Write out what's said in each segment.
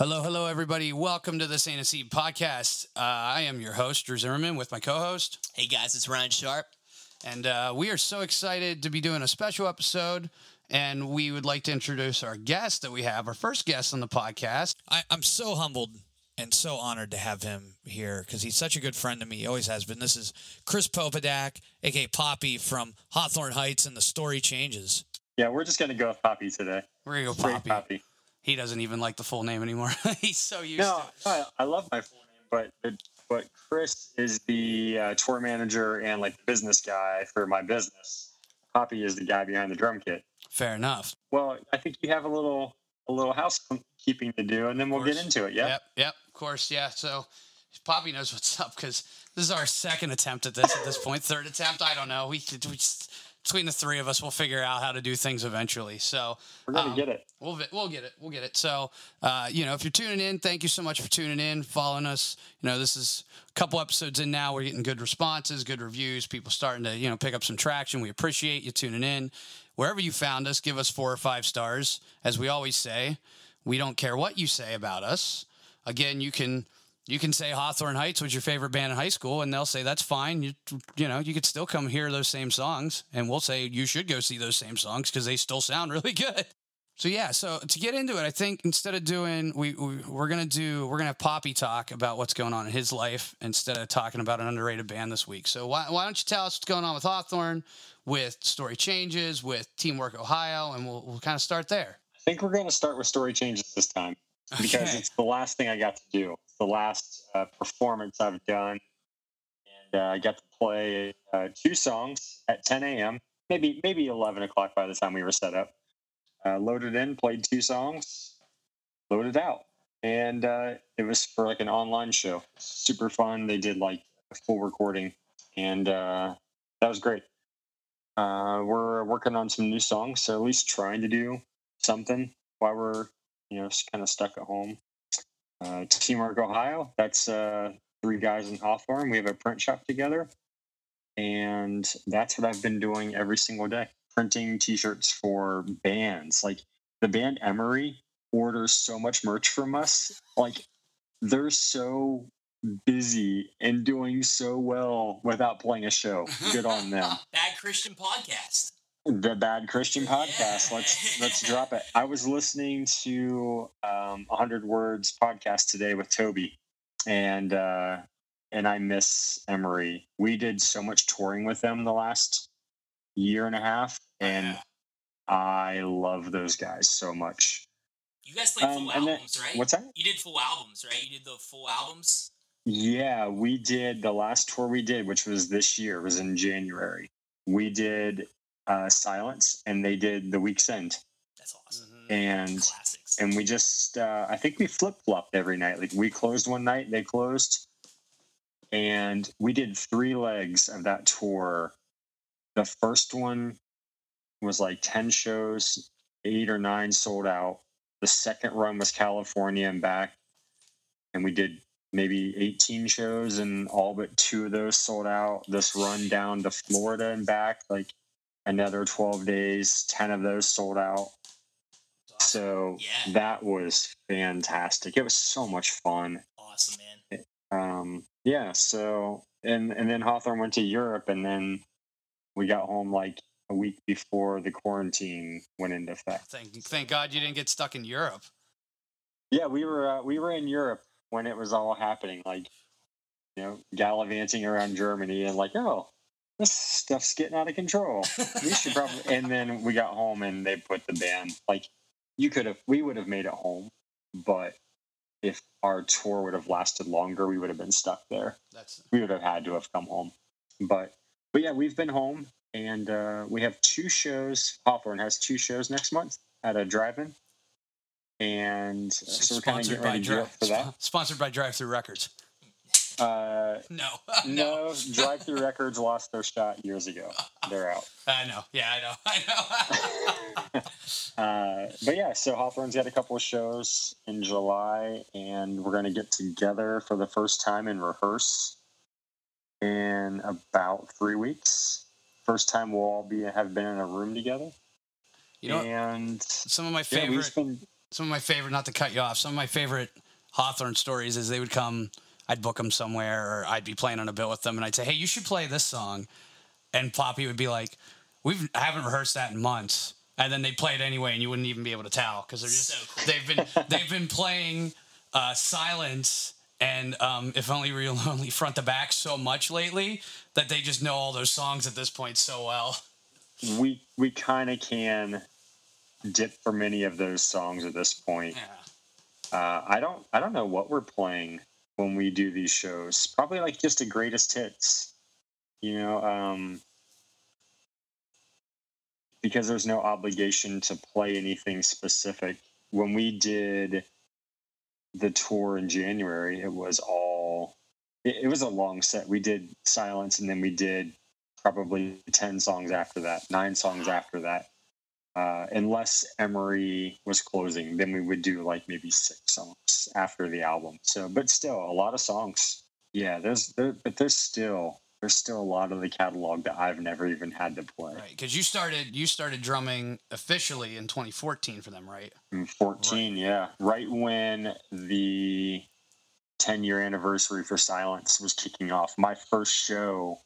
Hello, hello, everybody. Welcome to the Saint of Seed podcast. Uh, I am your host, Drew Zimmerman, with my co host. Hey guys, it's Ryan Sharp. And uh, we are so excited to be doing a special episode. And we would like to introduce our guest that we have, our first guest on the podcast. I, I'm so humbled and so honored to have him here because he's such a good friend to me. He always has been. This is Chris Popadak, aka Poppy from Hawthorne Heights, and the story changes. Yeah, we're just gonna go with Poppy today. We're going to go Straight Poppy. Poppy. He doesn't even like the full name anymore. He's so used No, to it. I, I love my full name, but but Chris is the uh, tour manager and like the business guy for my business. Poppy is the guy behind the drum kit. Fair enough. Well, I think you have a little a little housekeeping to do, and then we'll get into it. Yeah. Yep. Yep. Of course. Yeah. So Poppy knows what's up because this is our second attempt at this at this point. Third attempt. I don't know. We, we just, between the three of us, we'll figure out how to do things eventually. So We're gonna um, get it. We'll we'll get it. We'll get it. So, uh, you know, if you're tuning in, thank you so much for tuning in, following us. You know, this is a couple episodes in now. We're getting good responses, good reviews. People starting to you know pick up some traction. We appreciate you tuning in. Wherever you found us, give us four or five stars. As we always say, we don't care what you say about us. Again, you can you can say Hawthorne Heights was your favorite band in high school, and they'll say that's fine. You you know you could still come hear those same songs, and we'll say you should go see those same songs because they still sound really good. So yeah, so to get into it, I think instead of doing we, we we're gonna do we're gonna have Poppy talk about what's going on in his life instead of talking about an underrated band this week. So why why don't you tell us what's going on with Hawthorne, with Story Changes, with Teamwork Ohio, and we'll we'll kind of start there. I think we're gonna start with story changes this time because Okay. it's the last thing I got to do. The last uh, performance I've done, and uh, I got to play uh, two songs at 10 a.m. Maybe maybe 11 o'clock by the time we were set up. Uh, loaded in, played two songs, loaded out, and uh, it was for like an online show. Super fun. They did like a full recording, and uh, that was great. We're working on some new songs, so at least trying to do something while we're you know kind of stuck at home. Uh, Teamwork Ohio. That's uh, three guys in Hawthorne. We have a print shop together, and that's what I've been doing every single day, printing T-shirts for bands. Like the band Emery orders so much merch from us. Like they're so busy and doing so well without playing a show. Good on them Bad Christian podcast. The bad christian podcast Yeah. let's let's drop it i was listening to um 100 words podcast today with toby and uh and i miss emery we did so much touring with them the last year and a half and Yeah. i love those guys so much You guys played full Um, and then- albums, right? what's that You did full albums, right? You did the full albums. yeah we did the last tour we did which was this year was in january we did uh silence and they did the Weak's End. That's awesome. and Classics. and we just uh, i think we flip-flopped every night. Like we closed one night they closed. And we did three legs of that tour. The first one was like 10 shows eight or nine sold out. The second run was california and back. And we did maybe 18 shows and all but two of those sold out. This run down to florida and back like another 12 days 10 of those sold out so Yeah. that was fantastic. It was so much fun. awesome, man. Um, yeah. So and and then Hawthorne went to Europe, and then we got home like a week before the quarantine went into effect. Thank thank God you didn't get stuck in Europe. Yeah, we were uh, we were in Europe when it was all happening, like you know, gallivanting around Germany, and like, oh, this stuff's getting out of control. we should probably. And then we got home, and they put the ban. Like, you could have, we would have made it home, but if our tour would have lasted longer, we would have been stuck there. That's We would have had to have come home. But, but yeah, we've been home, and uh, we have two shows. Hawthorne has two shows next month at a drive-in, and uh, so we're kind of getting ready to gear for that. Sponsored by Drive-Thru Records. Uh, No, no, Drive-Thru Records lost their shot years ago. They're out. I know. Yeah, I know. I know. Uh, but yeah, so Hawthorne's got a couple of shows in July, and we're going to get together for the first time and rehearse in about three weeks. First time we'll all be have been in a room together. you know, and some of my favorite. we've been some of my favorite, not to cut you off, some of my favorite Hawthorne stories is they would come, I'd book them somewhere, or I'd be playing on a bill with them, and I'd say, "Hey, you should play this song," and Poppy would be like, "We've I haven't rehearsed that in months," and then they'd play it anyway, and you wouldn't even be able to tell because they're just So cool. they've been they've been playing uh, silence and um, if only real lonely front to back so much lately that they just know all those songs at this point so well. We we kind of can dip for many of those songs at this point. Yeah. Uh, I don't I don't know what we're playing when we do these shows. Probably like just the greatest hits, you know, um, because there's no obligation to play anything specific. When we did the tour in January, it was all it, it was a long set. We did silence, and then we did probably ten songs after that, nine songs after that uh, unless Emery was closing, then we would do like maybe six songs after the album. So, but still, a lot of songs. Yeah, there's there, but there's still there's still a lot of the catalog that I've never even had to play. Right, because you started you started drumming officially in 2014 for them, right? In 14, yeah, right when the 10 year anniversary for Silence was kicking off. My first show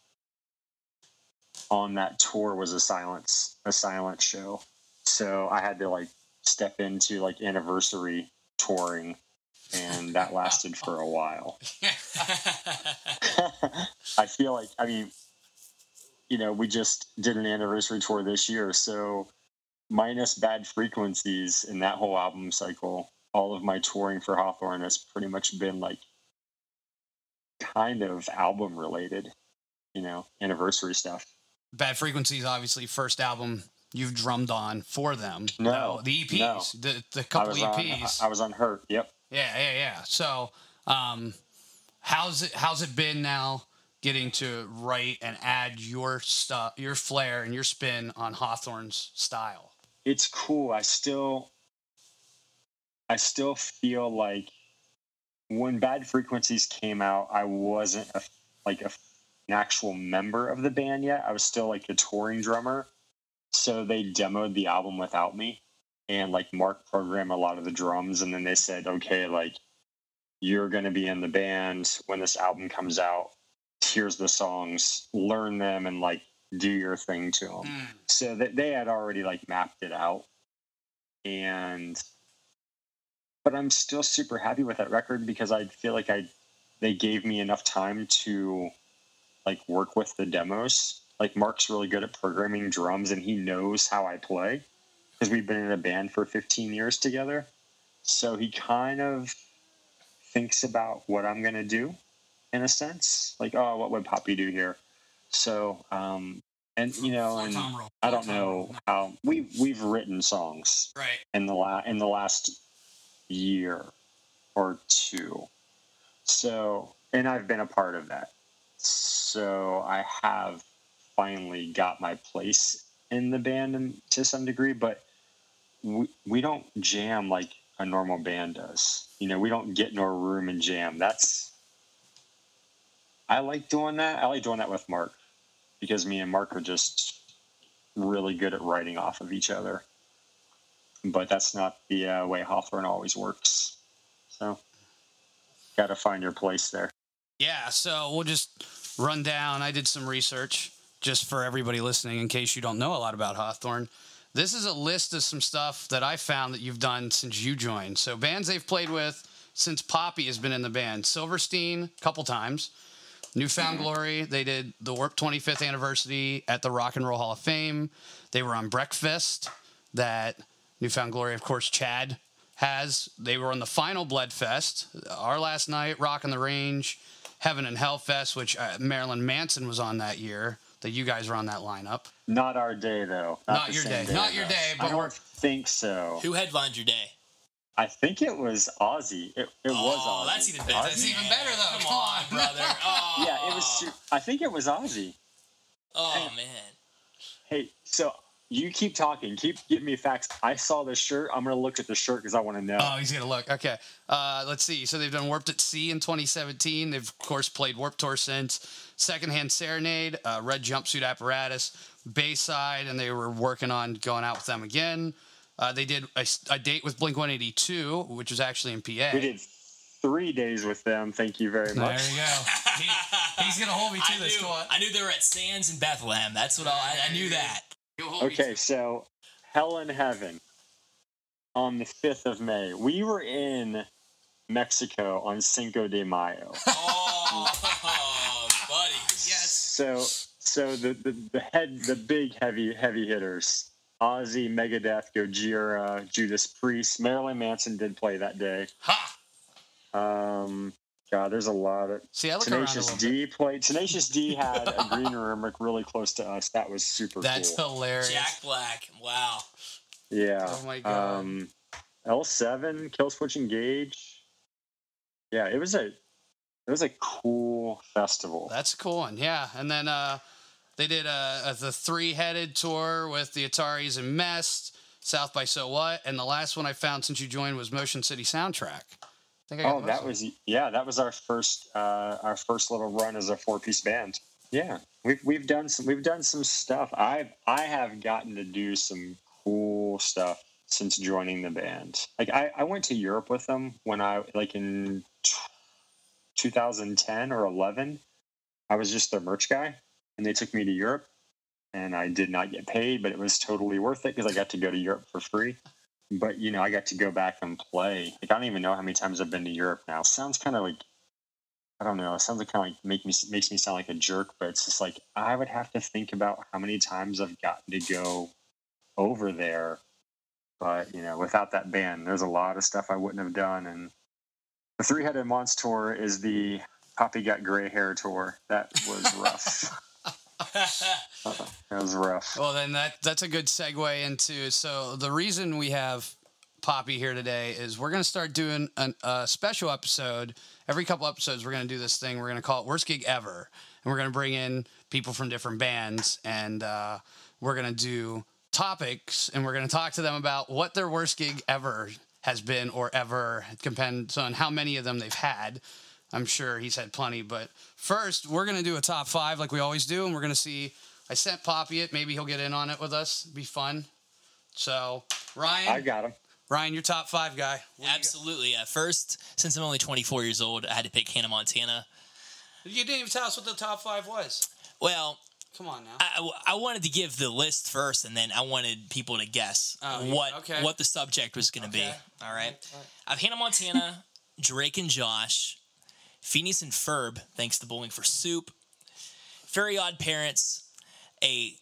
on that tour was a Silence a Silence show. So I had to like step into like anniversary touring and that lasted for a while. I feel like I mean you know, we just did an anniversary tour this year, so minus bad frequencies in that whole album cycle, all of my touring for Hawthorne has pretty much been like kind of album related, you know, anniversary stuff. Bad Frequencies, obviously, first album you've drummed on for them. No, the EPs, no. the the I couple on EPs. I was on Hurt. Yep. Yeah, yeah, yeah. So, um, how's it how's it been now getting to write and add your stuff, your flair and your spin on Hawthorne's style? It's cool. I still I still feel like when Bad Frequencies came out, I wasn't a, like a, an actual member of the band yet. I was still like a touring drummer. So they demoed the album without me. And like Mark programmed a lot of the drums. And then they said, okay, like you're going to be in the band when this album comes out. Here's the songs, learn them and like do your thing to them. Mm. So that they had already like mapped it out. And but I'm still super happy with that record because I feel like I they gave me enough time to like work with the demos. Like Mark's really good at programming drums and he knows how I play because we've been in a band for 15 years together. So he kind of thinks about what I'm going to do in a sense. Like, oh, what would Poppy do here? So, um, and you know, and I don't know how we we've written songs Right. in the la- in the last year or two. So, and I've been a part of that. So I have finally got my place in the band in, to some degree, but we, we don't jam like a normal band does. You know, we don't get in our room and jam. That's I like doing that. I like doing that with Mark because me and Mark are just really good at writing off of each other but that's not the uh, way Hawthorne always works. So, got to find your place there. Yeah, so we'll just run down. I did some research just for everybody listening in case you don't know a lot about Hawthorne. This is a list of some stuff that I found that you've done since you joined. So bands they've played with since Poppy has been in the band. Silverstein, a couple times. New Found Glory, they did the Warp 25th anniversary at the Rock and Roll Hall of Fame. They were on Breakfast, that New Found Glory, of course, Chad has. They were on the final Blood Fest, our last night, Rock the Range, Heaven and Hell Fest, which uh, Marilyn Manson was on that year. That you guys were on that lineup. Not our day, though. Not the your same day. Not your though. day, I but don't we're- think so. Who headlined your day? I think it was Ozzy. It, it was oh, Ozzy. that's even better. That's even better, though. Come Come on, on. brother. Oh. Yeah, it was. I think it was Ozzy. Oh man. Hey, so you keep talking. Keep giving me facts. I saw the shirt. I'm gonna look at the shirt because I want to know. Oh, he's gonna look. Okay. Uh, let's see. So they've done Warped at Sea in 2017. They've of course played Warped Tour since. Secondhand Serenade, uh, Red Jumpsuit Apparatus, Bayside, and they were working on going out with them again. Uh, they did a, s- a date with Blink 182, which was actually in PA. We did three days with them. Thank you very much. There you go. He- he's gonna hold me to I this. knew, I knew they were at Sands in Bethlehem. That's what I, I knew that. He'll hold me to Okay, so Hell in Heaven on the 5th of May. We were in Mexico on Cinco de Mayo. Oh, buddy. Yes. So so the, the, the head the big heavy heavy hitters. Ozzy, Megadeth, Gojira, Judas Priest, Marilyn Manson did play that day. Ha! Um, God, there's a lot of See, I look Tenacious. D played. Tenacious D had a green room like really close to us. That was super That's cool. hilarious. Jack Black. Wow. Yeah. Oh my God. Um, L7, Killswitch Engage. Yeah, it was a it was a cool festival. That's a cool one, yeah. And then uh, they did a, uh, the three-headed tour with the Ataris and Mest, South by So What, and the last one I found since you joined was Motion City Soundtrack. I I Oh, that was yeah, that was our first uh, our first little run as a four piece band. Yeah, we've we've done some we've done some stuff. I I have gotten to do some cool stuff since joining the band. Like I, I went to Europe with them when I like in t- 2010 or 11. I was just their merch guy, and they took me to Europe, and I did not get paid, but it was totally worth it because I got to go to Europe for free but you know, I got to go back and play. Like I don't even know how many times I've been to Europe now. Sounds kind of like I don't know. It sounds like kind of like make me makes me sound like a jerk, but it's just like I would have to think about how many times I've gotten to go over there. But you know, without that band, there's a lot of stuff I wouldn't have done. And the Three Headed Monster tour is the Poppy Got Gray Hair tour. That was rough. that was rough. Well, then that that's a good segue into. So the reason we have Poppy here today is we're going to start doing an, a special episode. Every couple episodes, we're going to do this thing. We're going to call it Worst Gig Ever, and we're going to bring in people from different bands, and uh, we're going to do topics, and we're going to talk to them about what their worst gig ever has been or ever depends on how many of them they've had. I'm sure he's had plenty, but first we're gonna do a top five like we always do, and we're gonna see. I sent Poppy it. Maybe he'll get in on it with us. Be fun. So Ryan, I got him. Ryan, your top five guy. What do you got? Absolutely. At first, since I'm only 24 years old, I had to pick Hannah Montana. You didn't even tell us what the top five was. Well, Come on now. I, I wanted to give the list first, and then I wanted people to guess Oh, you- what okay. what the subject was going to Okay. be. All right. I have Hannah Montana, Drake and Josh, Phineas and Ferb, thanks to Bowling for Soup, Very Odd Parents, a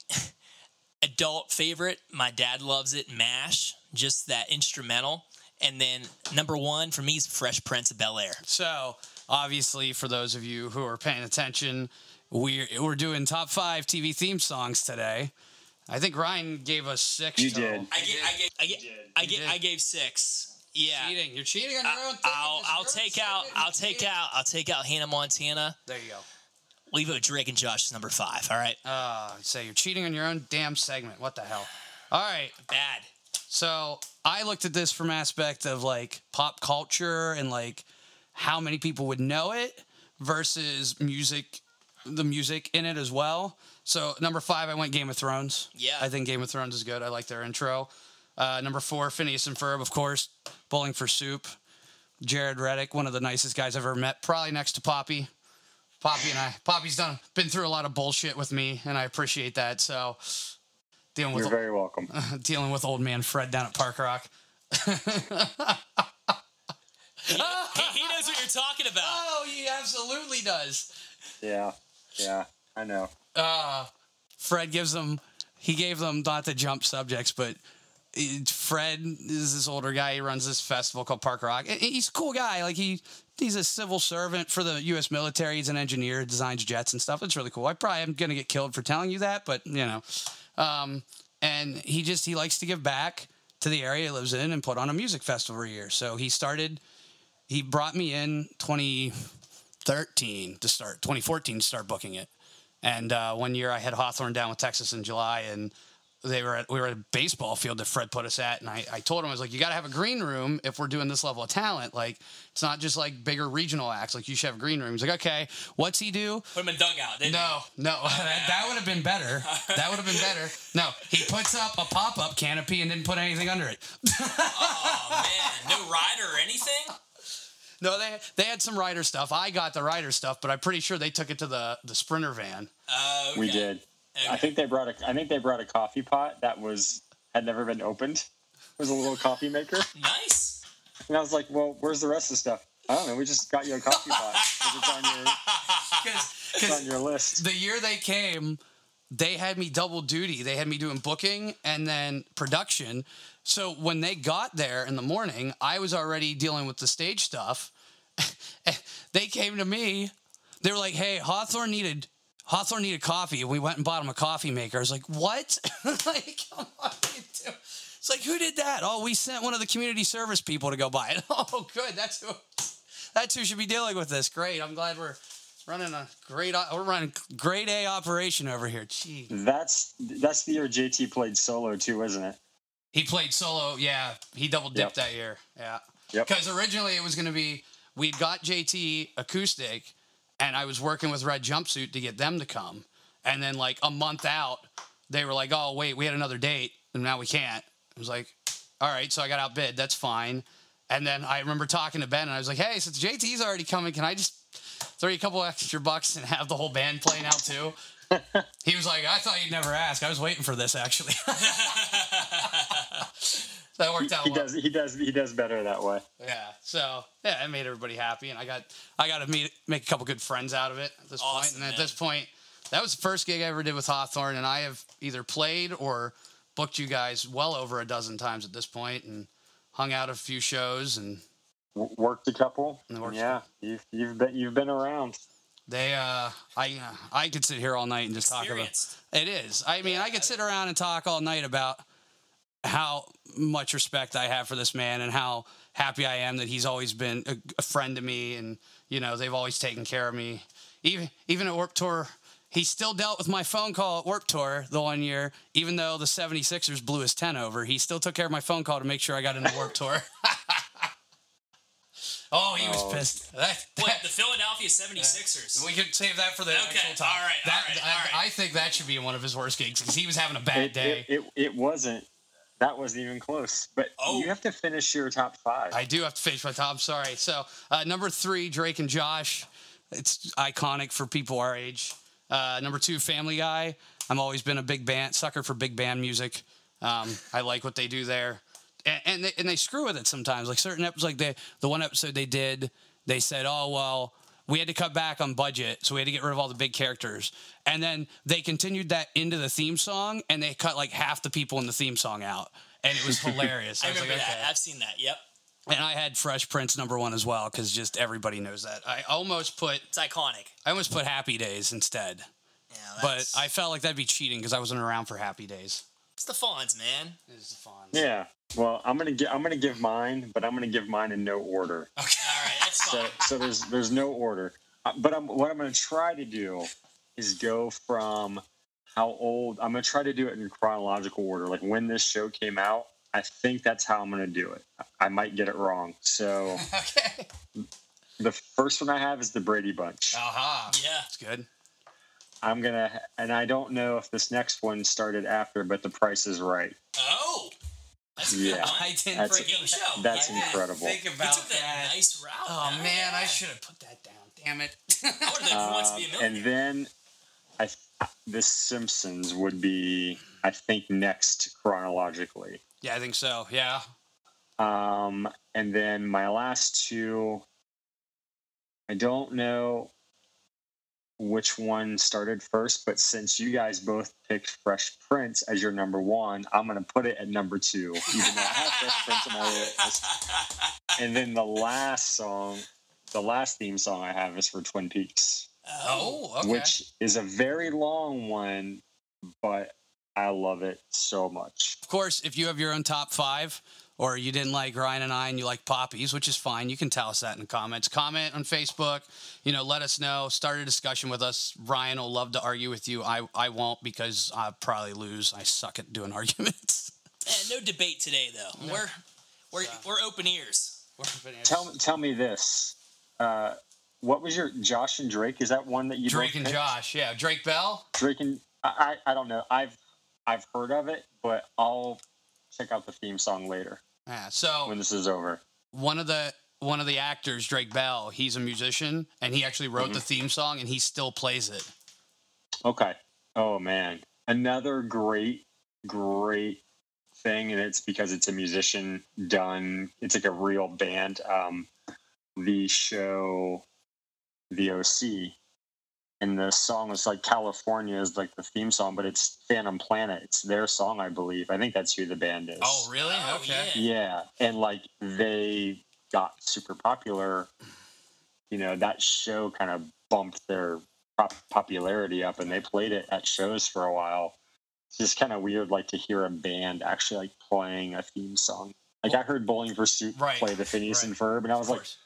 adult favorite, my dad loves it, MASH, just that instrumental. And then number one for me is Fresh Prince of Bel Air. So, obviously, for those of you who are paying attention, we're we're doing top five TV theme songs today. I think Ryan gave us six. You total. did. I gave, I gave, I gave, I You gave, did. I gave six. Yeah. Cheating. You're cheating on your own. thing. I'll I'll take out I'll take cheating. out I'll take out Hannah Montana. There you go. Leave it with Drake and Josh as number five. All right. Uh, say you're cheating on your own damn segment. What the hell? All right. Bad. So I looked at this from aspect of like pop culture and like how many people would know it versus music, the music in it as well. So number five, I went Game of Thrones. Yeah. I think Game of Thrones is good. I like their intro. Uh, number four, Phineas and Ferb, of course. Bowling for Soup. Jaret Reddick, one of the nicest guys I've ever met. Probably next to Poppy. Poppy and I. Poppy's done been through a lot of bullshit with me, and I appreciate that. So dealing with You're very welcome. dealing with old man Fred down at Park Rock. He, he knows what you're talking about. Oh, he absolutely does. Yeah, yeah, I know. Uh, Fred gives them, he gave them not to jump subjects, but Fred is this older guy. He runs this festival called Park Rock. He's a cool guy. Like he, he's a civil servant for the U.S. military. He's an engineer, designs jets and stuff. It's really cool. I probably am gonna get killed for telling you that, but you know, um, and he just he likes to give back to the area he lives in and put on a music festival every year. So he started. He brought me in 2013 to start, 2014 to start booking it. And uh, one year I had Hawthorne down with Texas in July, and they were at we were at a baseball field that Fred put us at, and I, I told him I was like, you got to have a green room if we're doing this level of talent. Like, it's not just like bigger regional acts. Like, you should have a green room. He's like, okay, what's he do? Put him in dugout. didn't No, no, that, that would have been better. That would have been better. No, he puts up a pop up canopy and didn't put anything under it. Oh man, no rider or anything. No, they they had some rider stuff. I got the rider stuff, but I'm pretty sure they took it to the the sprinter van. Uh, okay. We did. I think they brought a. I think they brought a coffee pot that was had never been opened. It was a little coffee maker, Nice. and I was like, "Well, where's the rest of the stuff?" I don't know. We just got you a coffee pot. 'cause It's on your, Cause, it's on your list. the year they came, they had me double duty. They had me doing booking and then production. So when they got there in the morning, I was already dealing with the stage stuff. they came to me. They were like, "Hey, Hawthorne needed Hawthorne needed coffee." And we went and bought him a coffee maker. I was like, "What?" like, come on, you it's like, who did that? Oh, we sent one of the community service people to go buy it. Oh, good. That's who. That's who should be dealing with this. Great. I'm glad we're running a great. We're running grade A operation over here. Gee, That's that's the year JT played solo too, isn't it? he played solo. Yeah, he double dipped Yep. that year. Yeah, Yep. because originally it was going to be we'd got JT acoustic, and I was working with Red Jumpsuit to get them to come, and then like a month out, they were like, "Oh wait, we had another date, and now we can't." I was like, "All right," so I got outbid. That's fine. And then I remember talking to Ben, and I was like, "Hey, since JT's already coming, can I just throw you a couple extra bucks and have the whole band playing out too?" he was like, "I thought you'd never ask. I was waiting for this actually." that worked out He well. does. He does. He does better that way. Yeah. So yeah, it made everybody happy, and I got I got to meet make a couple good friends out of it at this point. Awesome, And at this point, that was the first gig I ever did with Hawthorne, and I have either played or booked you guys well over a dozen times at this point, and hung out a few shows, and W- worked a couple. And worked yeah, you've you've been you've been around. they uh I uh, I could sit here all night and just talk about. Experienced. It is. I mean, I could sit around and talk all night about how much respect I have for this man and how happy I am that he's always been a, a friend to me and you know, they've always taken care of me. Even even at Warp Tour, he still dealt with my phone call at Warp Tour the one year, even though the 76ers blew his 10 over. He still took care of my phone call to make sure I got into Warp Tour. oh, he was Oh. pissed. That, What, that- the Philadelphia 76ers? we could save that for the Okay, actual talk. all right, That, all right, I, all right. I think that should be one of his worst gigs because he was having a bad It, day. it, it it wasn't. That wasn't even close. But Oh. you have to finish your top five. I do have to finish my top. I'm sorry. So uh, number three, Drake and Josh. It's iconic for people our age. Uh, number two, Family Guy. I'm always been a big band sucker for big band music. Um, I like what they do there, and and they, and they screw with it sometimes. Like certain episodes, like they the one episode they did, they said, "Oh well." We had to cut back on budget, so we had to get rid of all the big characters. And then they continued that into the theme song, and they cut like half the people in the theme song out, and it was hilarious. I was remember like, that. okay. I've seen that. Yep. And I had Fresh Prince number one as well because just everybody knows that. I almost put It's iconic. I almost put Happy Days instead, Yeah, but I felt like that'd be cheating because I wasn't around for Happy Days. It's the Fonz, man. It is the fun. yeah. Well, I'm gonna gi- I'm gonna give mine, but I'm gonna give mine in no order. Okay, all right, that's So fine. so there's there's no order. Uh, But I'm what I'm gonna try to do is go from how old. I'm gonna try to do it in chronological order, like when this show came out. I think that's how I'm gonna do it. I might get it wrong. So Okay. the first one I have is the Brady Bunch. Aha. Yeah. It's good. I'm gonna, and I don't know if this next one started after, but The Price is Right. Oh, that's Yeah. one. I didn't That's- For a game show. That's yeah. incredible. Think about took that, nice route. Oh man. man, I should have put that down. Damn it. I would have been who wants to be a Um, and then I, The Simpsons would be, I think, next chronologically. yeah, I think so. Yeah. Um, and then my last two, I don't know which one started first, but since you guys both picked Fresh Prince as your number one, I'm going to put it at number two, even though I have Fresh Prince on my list. And then the last song, the last theme song I have is for Twin Peaks, oh, Oh, okay. which is a very long one, but I love it so much. of course, if you have your own top five, or you didn't like Ryan and I and you like Poppies, which is fine. You can tell us that in the comments. Comment on Facebook. You know, let us know. Start a discussion with us. Ryan will love to argue with you. I, I won't because I'll probably lose. I suck at doing arguments. Eh, no debate today, though. We're we're we're open ears. Tell tell me this. Uh, what was your Josh and Drake? Is that one that you Drake and picked? Josh. Yeah, Drake Bell. Drake and I, I I don't know. I've I've heard of it, but I'll check out the theme song later Yeah. So when this is over. one of the one of the actors, Drake Bell, he's a musician and he actually wrote Mhm. the theme song and he still plays it. Okay. Oh man, another great great thing, and it's because it's a musician done. It's like a real band. Um, the show, the OC, and the song is like California is like the theme song, but it's Phantom Planet. It's their song, I believe. I think that's who the band is. Oh, really? Oh, okay. Yeah, and like they got super popular. You know, that show kind of bumped their pop- popularity up, and they played it at shows for a while. It's just kind of weird, like to hear a band actually like playing a theme song. Like I heard Bowling for Soup Right, play the Phineas right. and Ferb, and I was like, course.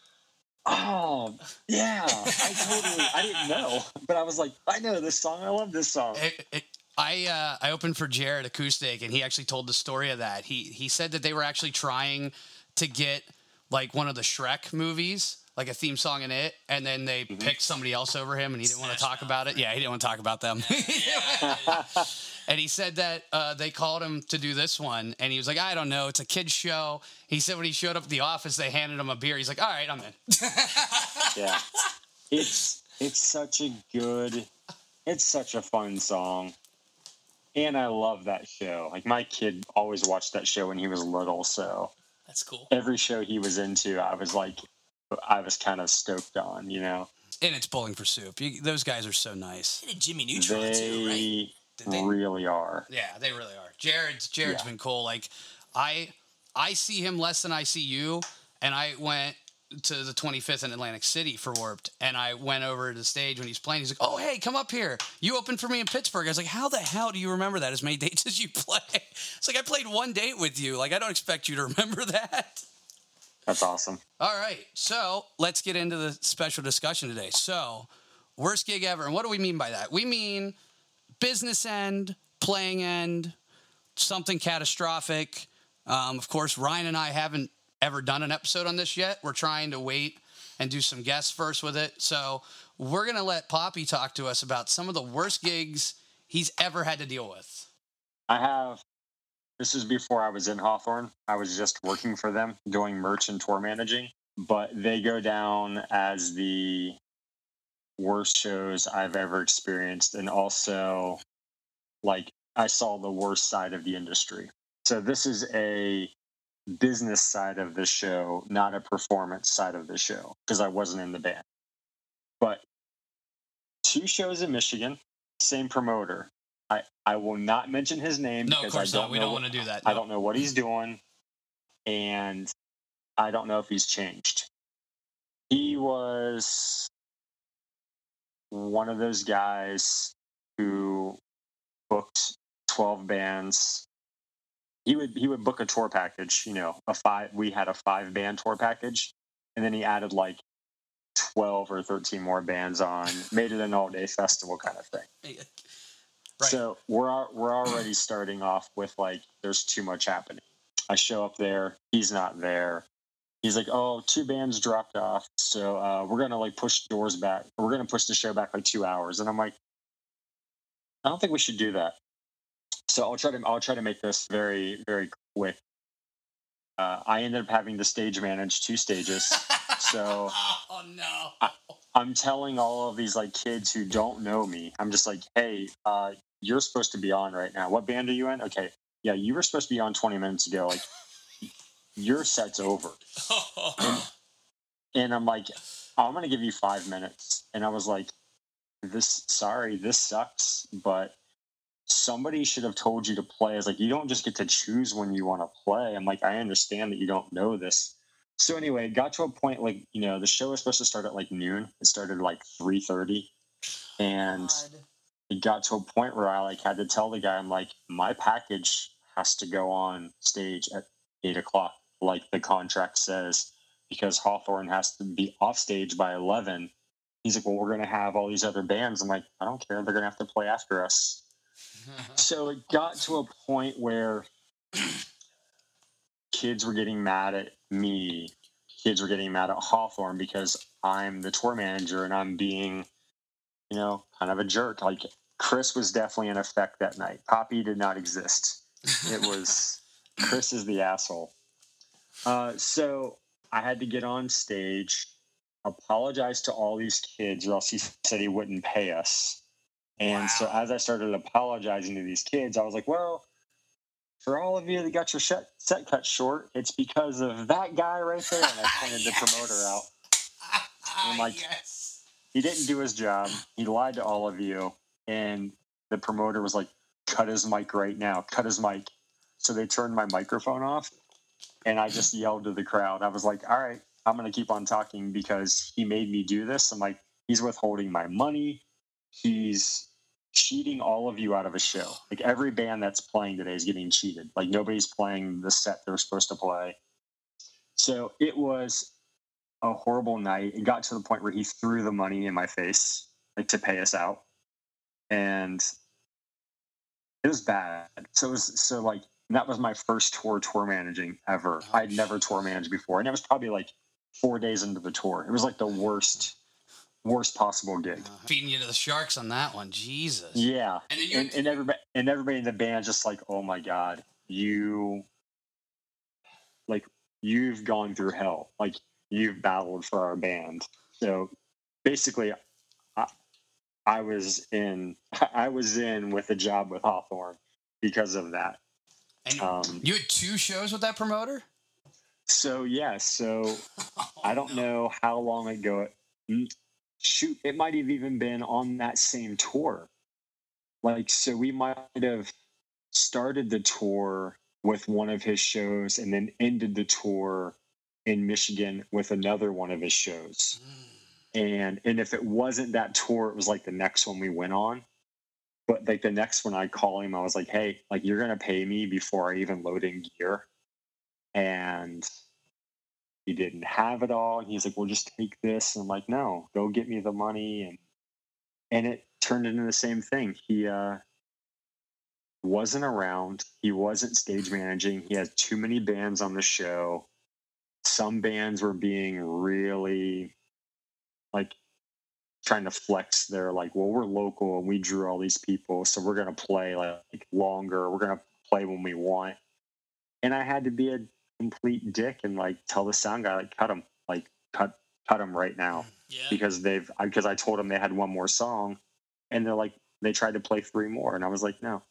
"Oh, yeah, I totally, I didn't know," but I was like, "I know this song. I love this song." It- it- I uh, I opened for Jaret Acoustic, and he actually told the story of that. He he said that they were actually trying to get like one of the Shrek movies, like a theme song in it, and then they picked somebody else over him, and he didn't want to talk Mouth, about it. Yeah, he didn't want to talk about them. and he said that uh, they called him to do this one, and he was like, I don't know, it's a kids show. He said when he showed up at the office, they handed him a beer. He's like, All right, I'm in. yeah it's it's such a good it's such a fun song and i love that show like my kid always watched that show when he was little so That's cool. every show he was into i was like i was kind of stoked on you know And it's Bowling for Soup. You, those guys are so nice. They did Jimmy Neutron too, right? They, really are Yeah, they really are. Jaret's Jaret's Yeah. been cool. Like I I see him less than I see you, and I went to the 25th in Atlantic City for Warped, and I went over to the stage when he's playing. He's like, "Oh, hey, come up here. You opened for me in Pittsburgh." I was like, "How the hell do you remember that? As many dates as you play?" It's like I played one date with you. Like I don't expect you to remember that. that's awesome All right, so let's get into the special discussion today. So, worst gig ever, and what do we mean by that? We mean business end, playing end, something catastrophic. Um, of course, Ryan and I haven't ever done an episode on this yet. We're trying to wait and do some guests first with it. So, we're gonna let Poppy talk to us about some of the worst gigs he's ever had to deal with. i have this is before i was in hawthorne i was just working for them doing merch and tour managing but they go down as the worst shows I've ever experienced, and also like I saw the worst side of the industry. So this is a business side of the show, not a performance side of the show, because I wasn't in the band. But two shows in Michigan, same promoter. I, I will not mention his name No, of because course I don't not. We don't what- want to do that. I don't know what he's doing, and I don't know if he's changed. He was one of those guys who booked twelve bands. He would he would book a tour package, you know, a five. We had a five band tour package, and then he added like twelve or thirteen more bands on, made it an all day festival kind of thing. Right. So we're we're already starting off with like there's too much happening. I show up there, he's not there. He's like, "Oh, two bands dropped off, so uh, we're gonna like push doors back. We're gonna push the show back like two hours." And I'm like, "I don't think we should do that." So I'll try to I'll try to make this very very quick. Uh, I ended up having to stage manage two stages. So oh no. I'm telling all of these like kids who don't know me, I'm just like, hey, uh, you're supposed to be on right now. What band are you in? Okay, yeah, you were supposed to be on 20 minutes ago. Like, your set's over. And I'm like, I'm gonna give you five minutes. And I was like, this, sorry, this sucks, but somebody should have told you to play. I was like, you don't just get to choose when you want to play. I'm like, I understand that you don't know this. So anyway, it got to a point like you know the show was supposed to start at like noon. It started at like three thirty, and it got to a point where I like had to tell the guy, I'm like, my package has to go on stage at eight o'clock, like the contract says, because Hawthorne has to be off stage by 11. He's like, well, we're going to have all these other bands. I'm like, I don't care. They're going to have to play after us. so it got to a point where kids were getting mad at me. Kids were getting mad at Hawthorne because I'm the tour manager and I'm being, you know, kind of a jerk. Like Chris was definitely in effect that night. Poppy did not exist. It was Chris is the asshole. Uh, so I had to get on stage, apologize to all these kids, or else he said he wouldn't pay us. And wow. so as I started apologizing to these kids, I was like, well, for all of you that got your set, set cut short, it's because of that guy right there. And I pointed yes. the promoter out. And I'm like, yes. he didn't do his job. He lied to all of you. And the promoter was like, cut his mic right now, cut his mic. So they turned my microphone off. And I just yelled to the crowd. I was like, all right, I'm going to keep on talking because he made me do this. I'm like, he's withholding my money. He's cheating all of you out of a show. Like every band that's playing today is getting cheated. Like nobody's playing the set they're supposed to play. So it was a horrible night. It got to the point where he threw the money in my face, like to pay us out. And it was bad. So it was so like that was my first tour tour managing ever. Oh, I'd never tour managed before. And it was probably like four days into the tour. It was like the worst worst possible gig. Uh, feeding you to the sharks on that one, Jesus. Yeah, and and, and, everybody and everybody in the band just like, oh my god, you like you've gone through hell, like you've battled for our band. So basically, I, I was in I was in with a job with Hawthorne because of that. And um, you had two shows with that promoter. So yeah, so oh, I don't no. know how long ago it, shoot, it might have even been on that same tour. Like, so we might have started the tour with one of his shows and then ended the tour in Michigan with another one of his shows. Mm. And and if it wasn't that tour, it was like the next one we went on. But like the next one I call him, I was like, hey, like you're gonna pay me before I even load in gear. And he didn't have it all. And he's like well just take this. And i'm like no go get me the money. And and it turned into the same thing. He uh wasn't around. He wasn't stage managing. He had too many bands on the show. Some bands were being really like trying to flex their like well we're local and we drew all these people so we're going to play like longer we're going to play when we want. And i had to be a complete dick and like tell the sound guy like cut them like cut cut them right now. Yeah. because they've because I told them they had one more song and they're like they tried to play three more and I was like no.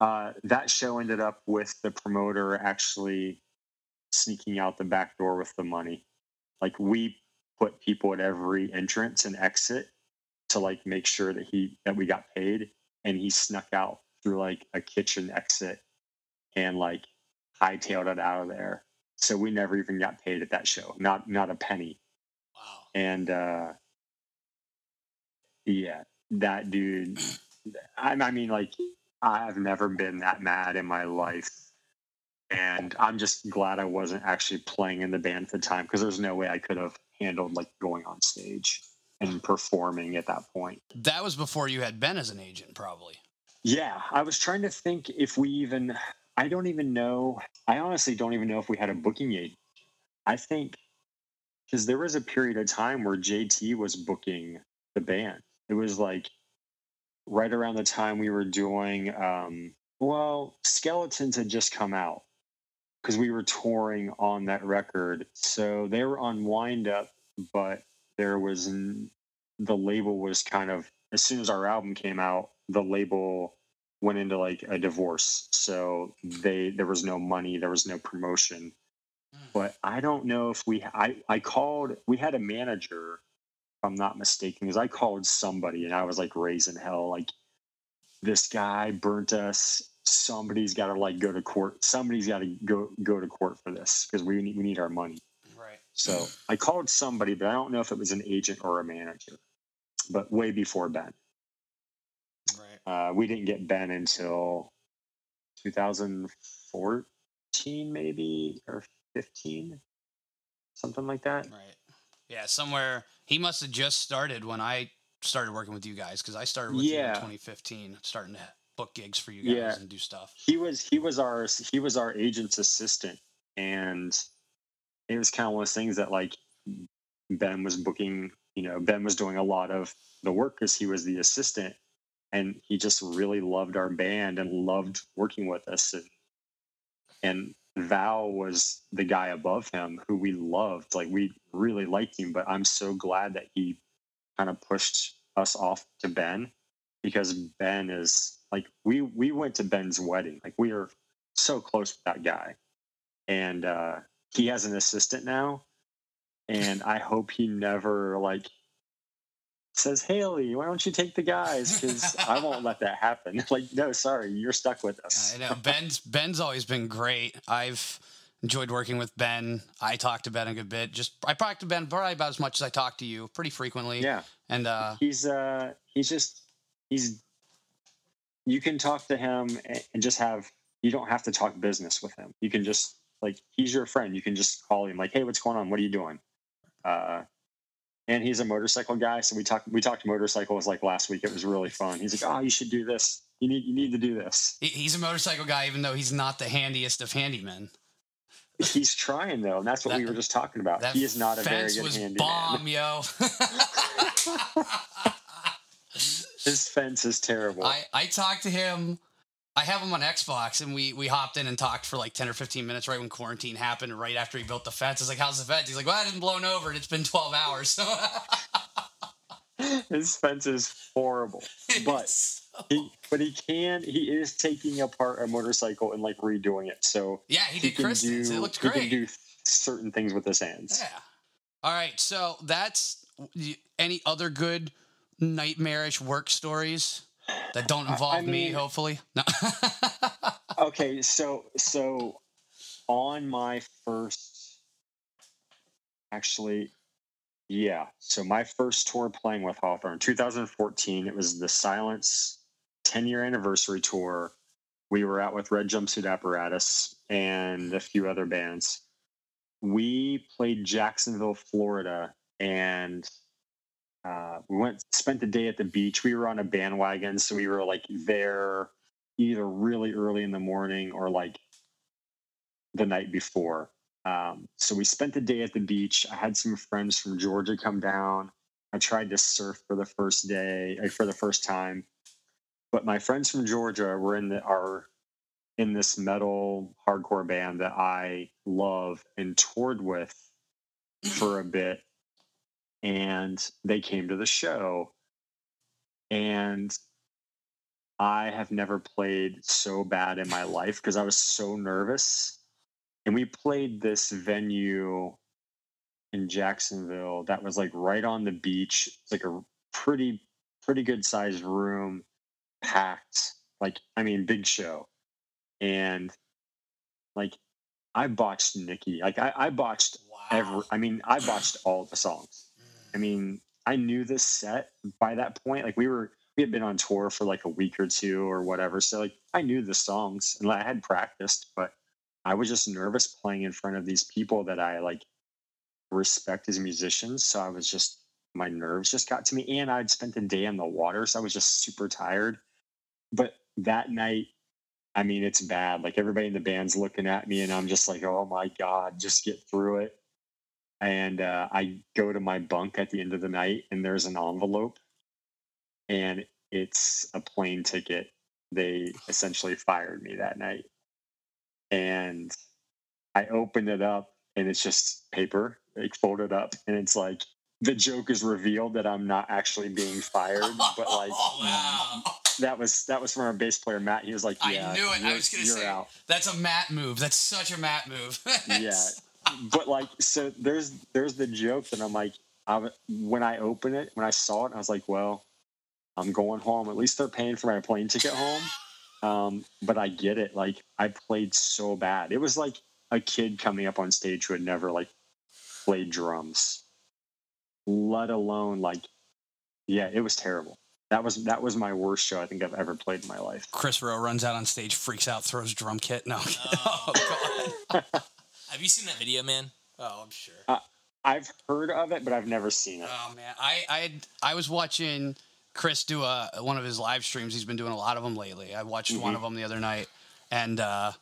Uh, that show ended up with the promoter actually sneaking out the back door with the money. Like we put people at every entrance and exit to like make sure that he that we got paid and he snuck out through like a kitchen exit and like hightailed it out of there. So we never even got paid at that show. Not not a penny. Wow. And uh yeah, that dude I, I mean like I've never been that mad in my life. And I'm just glad I wasn't actually playing in the band at the time because there's no way I could have handled like going on stage and performing at that point. That was before you had Ben as an agent, probably. Yeah, I was trying to think if we even I don't even know. I honestly don't even know if we had a booking agent. I think because there was a period of time where JT was booking the band. It was like right around the time we were doing, um, well, Skeletons had just come out because we were touring on that record. So they were on Wind Up, but there was the label was kind of, as soon as our album came out, the label went into like a divorce so they there was no money there was no promotion hmm. but i don't know if we i i called we had a manager if i'm not mistaken because i called somebody and i was like raising hell like this guy burnt us somebody's got to like go to court somebody's got to go go to court for this because we need we need our money right so i called somebody but i don't know if it was an agent or a manager but way before ben Right. uh, we didn't get Ben until 2014, maybe or 15 something like that Right. Yeah, somewhere he must have just started when I started working with you guys because I started with you in Yeah. 2015, starting to book gigs for you guys Yeah. and do stuff. he was he was our he was our agent's assistant and it was kind of one of those things that like ben was booking you know ben was doing a lot of the work because he was the assistant and he just really loved our band and loved working with us and, and val was the guy above him who we loved like we really liked him but i'm so glad that he kind of pushed us off to ben because Ben is like we we went to Ben's wedding. Like we are so close with that guy. And uh he has an assistant now. And I hope he never like says, Haley, why don't you take the guys? Because I won't let that happen. Like, no, sorry, you're stuck with us. I know Ben's Ben's always been great. I've enjoyed working with Ben. I talked to Ben a good bit. Just I talk to Ben probably about as much as I talk to you, pretty frequently. Yeah. And uh, He's uh he's just he's you can talk to him and just have you don't have to talk business with him. You can just like he's your friend. You can just call him like, "Hey, what's going on? What are you doing?" Uh and he's a motorcycle guy, so we talked we talked motorcycles like last week. It was really fun. He's like, "Oh, you should do this. You need you need to do this." he's a motorcycle guy, even though he's not the handiest of handymen. He's trying though, and that's what we were just talking about. He is not a very good was handyman. bomb, yo. His fence is terrible. I, I talked to him. I have him on Xbox, and we we hopped in and talked for like ten or fifteen minutes right when quarantine happened. Right after he built the fence, I was like, "How's the fence?" He's like, "Well, it hasn't blown over, and it's been twelve hours." So His fence is horrible, but he but he can he is taking apart a motorcycle and like redoing it. So yeah, he he did Kristen's. do It looked he can do certain things with his hands. Yeah. All right. So that's any other good nightmarish work stories that don't I- I involve me. Hopefully, no. Okay, so so on my first actually yeah, so my first tour playing with Hawthorne, 2014, it was the Silence 10 year anniversary tour. We were out with Red Jumpsuit Apparatus and a few other bands. We played Jacksonville, Florida, and uh, we went spent the day at the beach. We were on a bandwagon, so we were like there either really early in the morning or like the night before. Um, so we spent the day at the beach. I had some friends from Georgia come down. I tried to surf for the first day, uh, for the first time. But my friends from Georgia were in the are in this metal hardcore band that I love and toured with for a bit. And they came to the show. And I have never played so bad in my life because I was so nervous. And we played this venue in Jacksonville that was like right on the beach. It's like a pretty, pretty good sized room, packed. Like, I mean, big show. And like, I botched Nikki. Like, I, I botched wow. every, I mean, I botched all the songs. I mean, I knew this set by that point. Like we were, we had been on tour for like a week or two or whatever. So like I knew the songs and I had practiced, but I was just nervous playing in front of these people that I like respect as musicians. So I was just, my nerves just got to me. And I'd spent the day in the water. So I was just super tired. But that night, I mean, it's bad. Like everybody in the band's looking at me and I'm just like, oh my God, just get through it and uh, I go to my bunk at the end of the night, and there's an envelope, and it's a plane ticket. They essentially fired me that night, and I opened it up, and it's just paper, like folded up, and it's like the joke is revealed that I'm not actually being fired, but like wow. that was that was from our bass player Matt. He was like, yeah, I knew it. I was gonna say out." that's a Matt move. That's such a Matt move. yeah but like so there's there's the joke that i'm like I, when i opened it when i saw it i was like well i'm going home at least they're paying for my plane ticket home um, but i get it like i played so bad it was like a kid coming up on stage who had never like played drums let alone like yeah it was terrible that was that was my worst show I think I've ever played in my life. Chris Rowe runs out on stage, freaks out, throws drum kit. No. oh, God. Have you seen that video, man? Oh, I'm sure. Uh, I've heard of it, but I've never seen it. Oh man, I I I was watching Chris do a one of his live streams. He's been doing a lot of them lately. I watched mm-hmm. one of them the other night, and uh,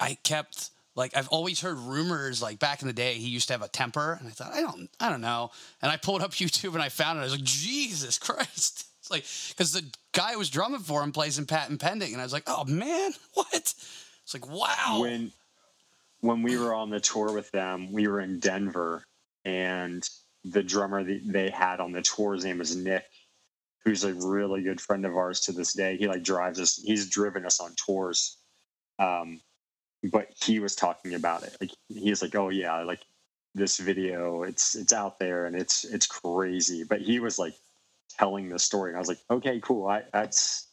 I kept like I've always heard rumors like back in the day he used to have a temper and I thought I don't I don't know and I pulled up YouTube and I found it I was like Jesus Christ it's like because the guy who was drumming for him plays in Patent Pending and I was like oh man what it's like wow when when we were on the tour with them we were in Denver and the drummer that they had on the tour his name was Nick who's a really good friend of ours to this day he like drives us he's driven us on tours um, but he was talking about it. Like he was like, "Oh yeah, like this video, it's it's out there and it's it's crazy." But he was like telling the story, and I was like, "Okay, cool. I that's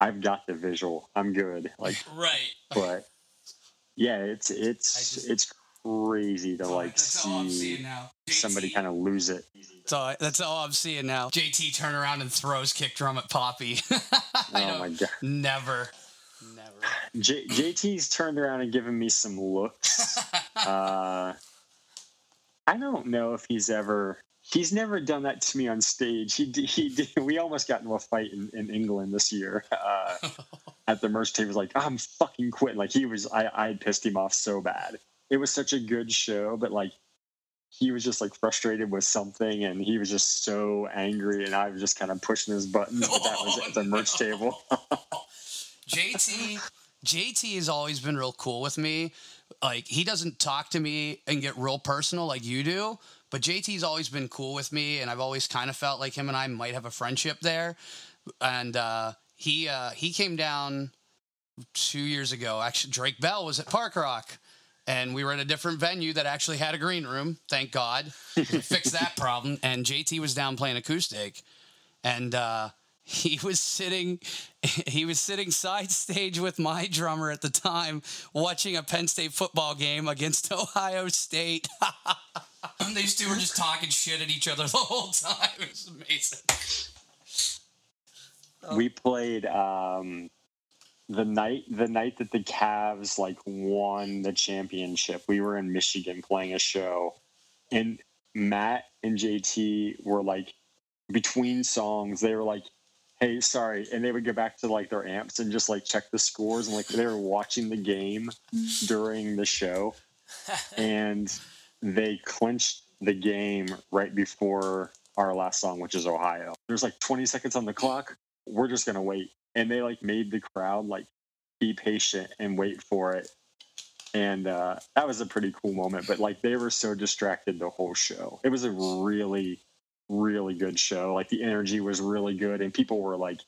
I've got the visual. I'm good." Like right, but yeah, it's it's just, it's crazy to like see somebody kind of lose it. That's all, that's all I'm seeing now. JT turn around and throws kick drum at Poppy. oh my god! Never. J- JT's turned around and given me some looks. uh, I don't know if he's ever. He's never done that to me on stage. He he did. We almost got into a fight in, in England this year uh, at the merch table. He was like, "I'm fucking quitting." Like he was. I I pissed him off so bad. It was such a good show, but like he was just like frustrated with something and he was just so angry and I was just kind of pushing his buttons, but that was at the merch table. JT JT has always been real cool with me. Like he doesn't talk to me and get real personal like you do, but JT's always been cool with me, and I've always kind of felt like him and I might have a friendship there. And uh, he uh, he came down two years ago. Actually, Drake Bell was at Park Rock, and we were at a different venue that actually had a green room. Thank God, fixed that problem. And JT was down playing acoustic, and uh, he was sitting he was sitting side stage with my drummer at the time watching a Penn State football game against Ohio State. These two were just talking shit at each other the whole time. It was amazing. We played um, the night the night that the Cavs like won the championship. We were in Michigan playing a show, and Matt and JT were like between songs. They were like hey, sorry. And they would go back to like their amps and just like check the scores and like they were watching the game during the show. and they clinched the game right before our last song, which is Ohio. There's like 20 seconds on the clock. We're just to wait. And they like made the crowd like be patient and wait for it. And uh, that was a pretty cool moment. But like they were so distracted the whole show. It was a really really good show. Like the energy was really good, and people were like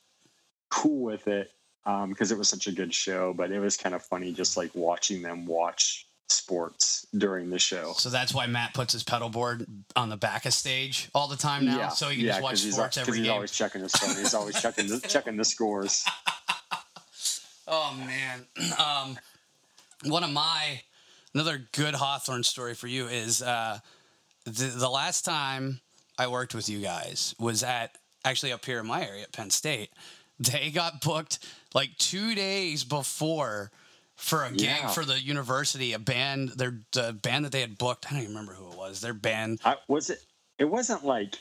cool with it because um, it was such a good show. But it was kind of funny just like watching them watch sports during the show. So that's why Matt puts his pedal board on the back of stage all the time now, yeah. so he can yeah, just watch sports he's, every he's game. always checking his phone. He's always checking the, checking the scores. oh man, um, one of my another good Hawthorne story for you is uh, the, the last time I worked with you guys was at actually up here in my area at Penn State. They got booked like two days before for a yeah. gig for the university, a band, their the band that they had booked. I don't even remember who it was. Their band I, was it. It wasn't like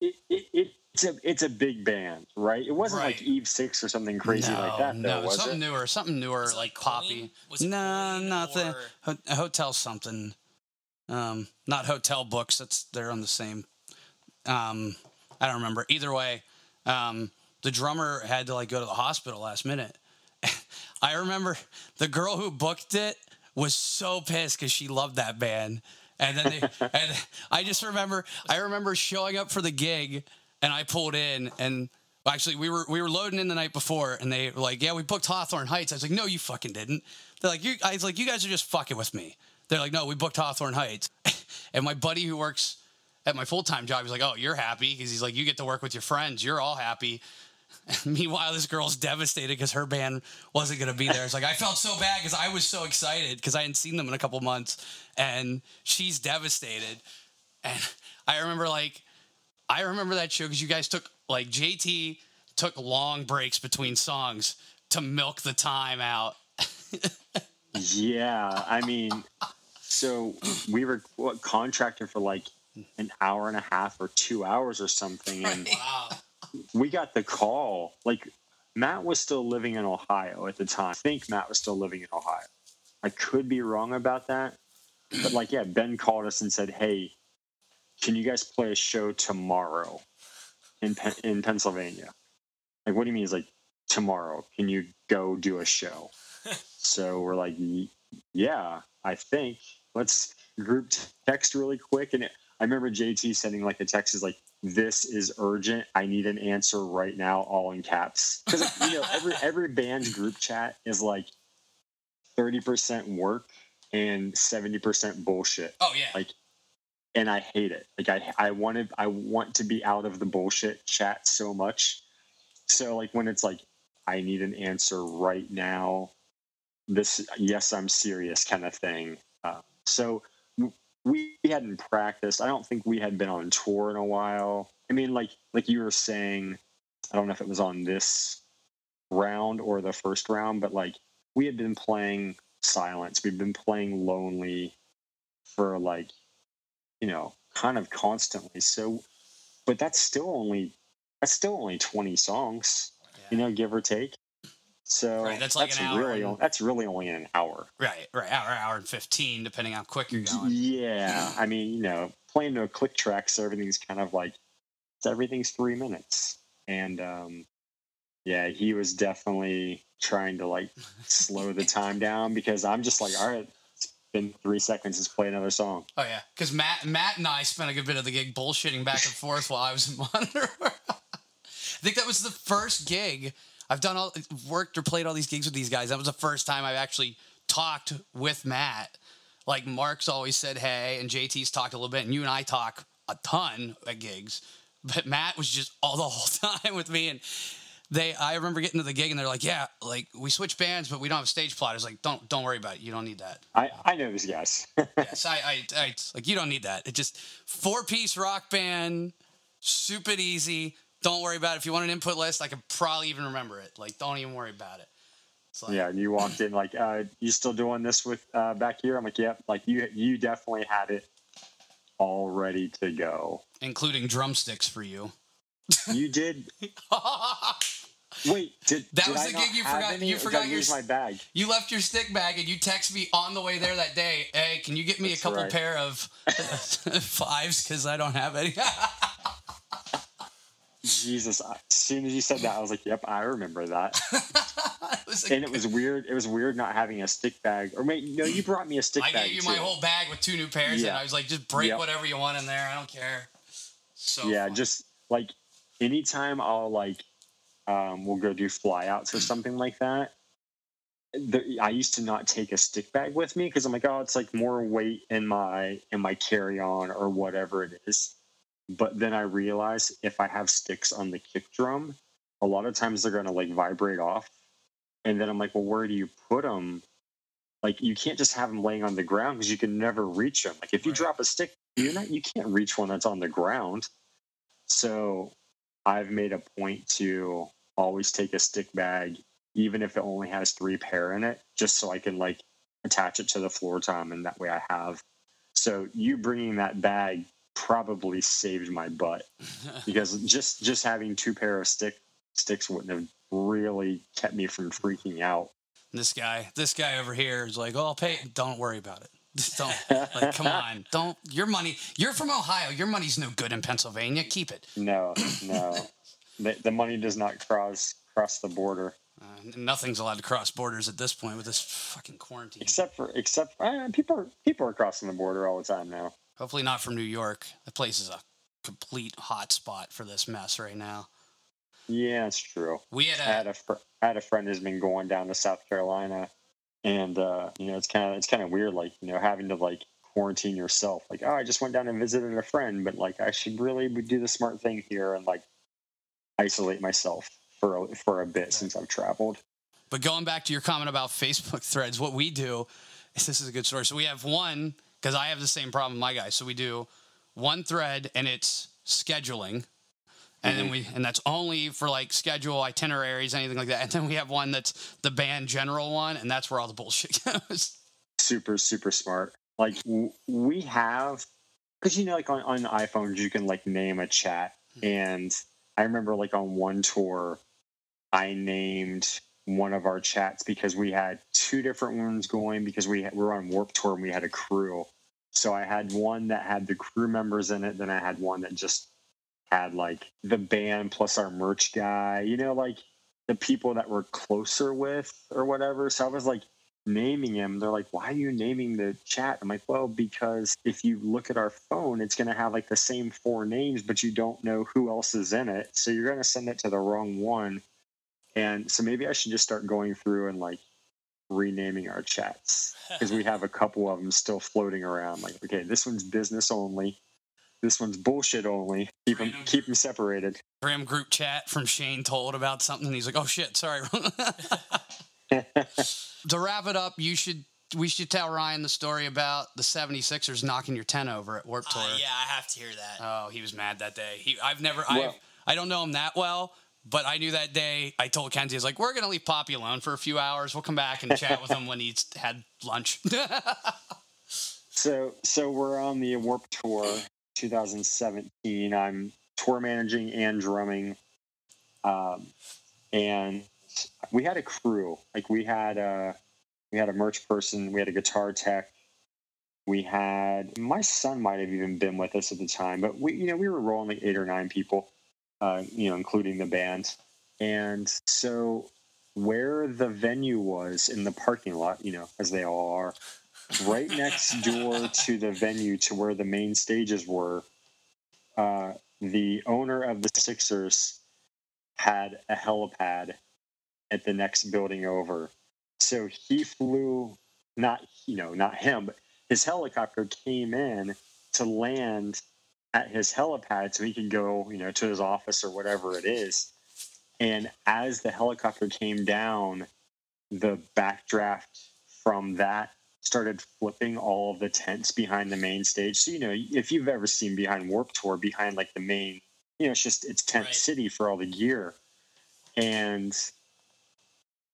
it, it, it it's a it's a big band, right? It wasn't right. like Eve Six or something crazy no, like that. Though, no, something it? newer, something newer, like, like poppy. No, nothing. Or... hotel something. Um, not hotel books. That's they're on the same um, I don't remember. Either way, um, the drummer had to like go to the hospital last minute. I remember the girl who booked it was so pissed because she loved that band. And then they, and I just remember, I remember showing up for the gig, and I pulled in, and actually we were we were loading in the night before, and they were like, "Yeah, we booked Hawthorne Heights." I was like, "No, you fucking didn't." They're like, "You," I was like, "You guys are just fucking with me." They're like, "No, we booked Hawthorne Heights," and my buddy who works at my full time job, he's like, "Oh, you're happy," because he's like, "You get to work with your friends. You're all happy." And meanwhile, this girl's devastated because her band wasn't going to be there. It's like I felt so bad because I was so excited because I hadn't seen them in a couple months, and she's devastated. And I remember like I remember that show because you guys took like JT took long breaks between songs to milk the time out. Yeah, I mean, so we were what, contracted for like an hour and a half or two hours or something, and Wow. We got the call. Like Matt was still living in Ohio at the time. I think Matt was still living in Ohio. I could be wrong about that, but like, yeah, Ben called us and said, "Hey, can you guys play a show tomorrow in Pen- in Pennsylvania?" Like, what do you mean? He's like, "Tomorrow? Can you go do a show?" so we're like, "Yeah, I think let's group text really quick." And it, I remember JT sending like a text is like, "This is urgent. I need an answer right now," all in caps. Because like, you know, every every band's group chat is like thirty percent work and seventy percent bullshit Oh yeah. Like, and I hate it. Like I I wanted I want to be out of the bullshit chat so much. So like when it's like I need an answer right now, this yes I'm serious kind of thing. Uh, so we hadn't practiced. I don't think we had been on tour in a while. I mean, like like you were saying, I don't know if it was on this round or the first round, but like we had been playing silence. We've been playing lonely for like you know kind of constantly. So, but that's still only that's still only twenty songs, you know, give or take. So Right, that's like an hour really and- that's really only an hour. Right, right, hour, hour and fifteen, depending how quick you're going. Yeah, I mean, you know, playing to a click track, so everything's kind of like everything's three minutes, and um, yeah, he was definitely trying to like slow the time down because I'm just like, all right, it's been three seconds, let's play another song. Oh yeah, because Matt, Matt and I spent a good bit of the gig bullshitting back and forth while I was in monitor. I think that was the first gig I've done all worked or played all these gigs with these guys. That was the first time I've actually talked with Matt. Like Mark's always said hey, and JT's talked a little bit, and you and I talk a ton at gigs. But Matt was just all the whole time with me, and they. I remember getting to the gig, and they're like, "Yeah, like we switch bands, but we don't have a stage plot." I was like, "Don't, don't worry about it. You don't need that." I I know these guys. yes, I, I, I, like you don't need that. It just four piece rock band, stupid easy. Don't worry about it. If you want an input list, I could probably even remember it. Like, don't even worry about it. Like, yeah, and you walked in like, uh, you still doing this with uh, back here? I'm like, yep. Like you you definitely had it all ready to go. including drumsticks for you. You did. Wait, did That did was I the gig you forgot- any, you forgot your my bag. you left your stick bag and you text me on the way there that day. Hey, can you get me That's a couple right. pair of fives because I don't have any. Jesus! As soon as you said that, I was like, "Yep, I remember that." It and it was weird. It was weird not having a stick bag. Or wait, no, you brought me a stick I bag. gave you my whole bag with two new pairs, and Yeah. I was like, just break Yep. whatever you want in there. I don't care. So yeah, fun. just like anytime I'll like, um, we'll go do flyouts or something like that. The, I used to not take a stick bag with me because I'm like, oh, it's like more weight in my in my carry on or whatever it is. But then I realize if I have sticks on the kick drum, a lot of times they're gonna like vibrate off, and then I'm like, well, where do you put them? Like you can't just have them laying on the ground because you can never reach them. Like if you Right. drop a stick, you're not you can't reach one that's on the ground. So I've made a point to always take a stick bag, even if it only has three pair in it, just so I can like attach it to the floor tom, and that way I have. So you bringing that bag probably saved my butt because just just having two pair of stick sticks wouldn't have really kept me from freaking out. This guy, this guy over here is like, oh, I'll pay. Don't worry about it. Just don't. Like, come on. Don't. Your money. You're from Ohio. Your money's no good in Pennsylvania. Keep it. No, no, the, the money does not cross cross the border. Uh, nothing's allowed to cross borders at this point with this fucking quarantine. except for except uh, people are people are crossing the border all the time now. Hopefully not from New York. The place is a complete hot spot for this mess right now. Yeah, it's true. We I had had a. a fr- I had a friend who's been going down to South Carolina, and uh, you know it's kind of it's kind of weird, like you know having to like quarantine yourself. Like, oh, I just went down and visited a friend, but like I should really do the smart thing here and like isolate myself for a, for a bit since I've traveled. But going back to your comment about Facebook threads, what we do is this is a good story. So we have one because I have the same problem, with my guy. So we do one thread, and it's scheduling. And then mm-hmm. we and that's only for like schedule itineraries, anything like that. And then we have one that's the band general one, and that's where all the bullshit goes. super super smart like w- we have because you know like on, on iphones you can like name a chat mm-hmm. and i remember like on one tour i named one of our chats because we had two different ones going because we, were on warped tour and we had a crew so i had one that had the crew members in it then i had one that just had like the band plus our merch guy you know like the people that we're closer with or whatever so i was like naming him. They're like, why are you naming the chat? I'm like, well, because if you look at our phone, it's going to have like the same four names, but you don't know who else is in it. So you're going to send it to the wrong one. And so maybe I should just start going through and like renaming our chats because we have a couple of them still floating around. Like, okay, this one's business only. This one's bullshit only. Keep them, keep them separated. Graham group chat from Shane told about something. And he's like, oh shit, sorry. to wrap it up, you should we should tell Ryan the story about the 76ers knocking your 10 over at Warped Tour. Uh, yeah, I have to hear that. Oh, he was mad that day. He I've never Well- I I don't know him that well, but I knew that day. I told Kenzie, I was like, "We're gonna leave Poppy alone for a few hours. We'll come back and chat with him when he's had lunch." So so we're on the Warped Tour 2017. I'm tour managing and drumming, um, and we had a crew. Like we had a we had a merch person, we had a guitar tech, we had my son might have even been with us at the time, but we you know we were rolling like eight or nine people, uh, you know, including the band, and so where the venue was in the parking lot, you know, as they all are right next door to the venue to where the main stages were uh, the owner of the sixers had a helipad at the next building over. So he flew not you know not him but his helicopter came in to land at his helipad so he could go you know to his office or whatever it is and as the helicopter came down the backdraft from that started flipping all of the tents behind the main stage. So, you know, if you've ever seen behind Warped Tour, behind like the main, you know, it's just it's tent Right. city for all the gear. And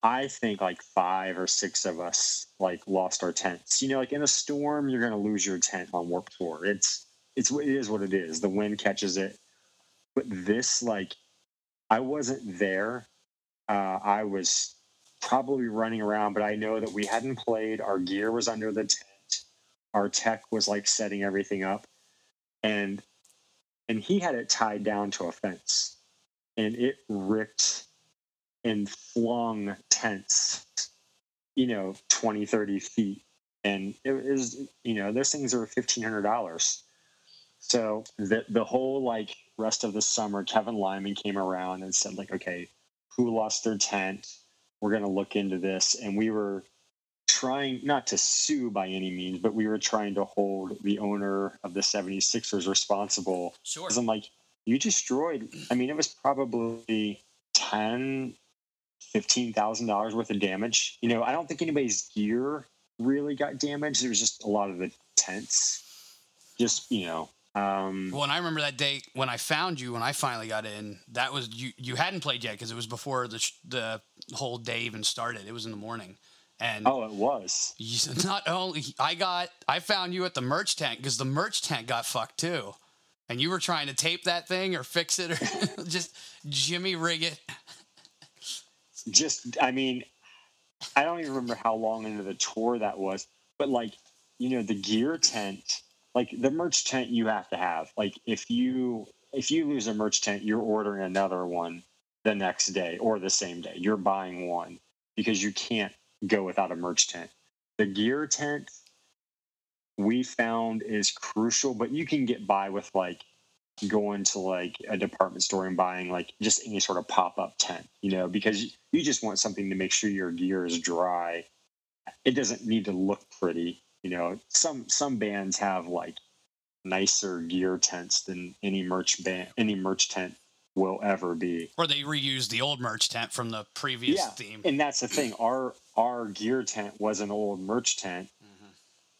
I think like five or six of us like lost our tents. You know, like in a storm, you're gonna lose your tent on Warped Tour. It's it's it is what it is. The wind catches it. But this, like, I wasn't there. Uh, I was probably running around, but I know that we hadn't played. Our gear was under the tent. Our tech was like setting everything up, and and he had it tied down to a fence, and it ripped and flung tents, you know, 20, 30 feet, and it was you know those things are fifteen hundred dollars. So the the whole like rest of the summer, Kevin Lyman came around and said like, okay, who lost their tent? we're going to look into this. And we were trying not to sue by any means but we were trying to hold the owner of the 76ers responsible. Sure. because i'm like you destroyed i mean it was probably 10 $15000 worth of damage. You know i don't think anybody's gear really got damaged. It was just a lot of the tents. Just you know um well, and I remember that day when I found you when I finally got in. That was you. You hadn't played yet because it was before the sh- the whole day even started. It was in the morning, and oh it was you, not only I got I found you at the merch tent because the merch tent got fucked too, and you were trying to tape that thing or fix it or just Jimmy rig it. just i mean i don't even remember how long into the tour that was but like you know the gear tent like the merch tent you have to have. Like if you if you lose a merch tent you're ordering another one the next day or the same day. You're buying one because you can't go without a merch tent. The gear tent we found is crucial but you can get by with like going to like a department store and buying like just any sort of pop-up tent you know because you just want something to make sure your gear is dry. It doesn't need to look pretty you know some some bands have like nicer gear tents than any merch band any merch tent will ever be Or they reuse the old merch tent from the previous yeah theme. and that's the thing our our gear tent was an old merch tent mm-hmm.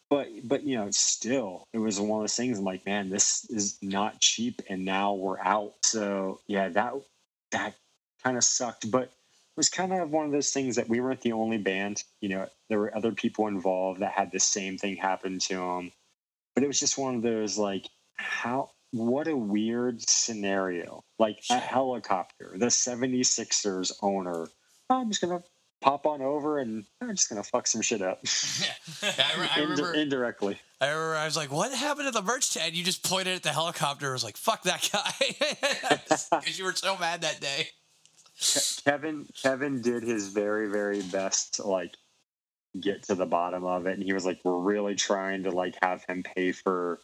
but but you know, still, it was one of those things. I'm like, man, this is not cheap, and now we're out. So yeah, that that kind of sucked, but was kind of one of those things that we weren't the only band. You know, there were other people involved that had the same thing happen to them, but it was just one of those like, how what a weird scenario. Like a helicopter, the 76ers owner. "Oh, I'm just gonna pop on over and I'm just gonna fuck some shit up. Yeah, I, I Indi- remember. indirectly. I remember. I was like, "What happened to the merch stand?" You just pointed at the helicopter. I was like, "Fuck that guy," because you were so mad that day. Kevin Kevin did his very very best to like get to the bottom of it, and he was like, "We're really trying to like have him pay for."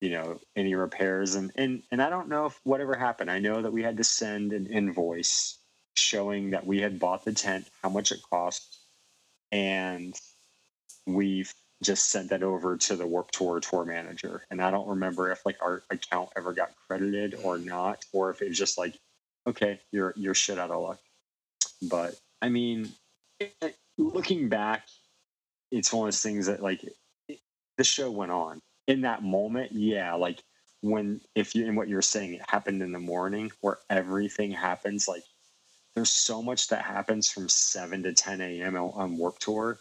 you know any repairs and and and I don't know if whatever happened. I know that we had to send an invoice showing that we had bought the tent, how much it cost, and we've just sent that over to the Warped Tour tour manager. And I don't remember if like our account ever got credited or not, or if it was just like, okay, you're you're shit out of luck. But I mean, looking back, it's one of those things that like the show went on in that moment. Yeah, like when if you and what you're saying it happened in the morning where everything happens like there's so much that happens from 7 to 10 a.m on warped tour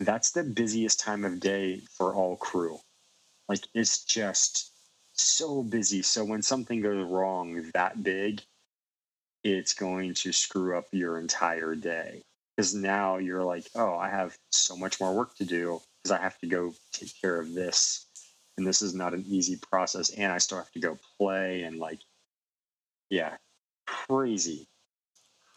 that's the busiest time of day for all crew like it's just so busy so when something goes wrong that big it's going to screw up your entire day because now you're like oh i have so much more work to do because i have to go take care of this and this is not an easy process and i still have to go play and like yeah crazy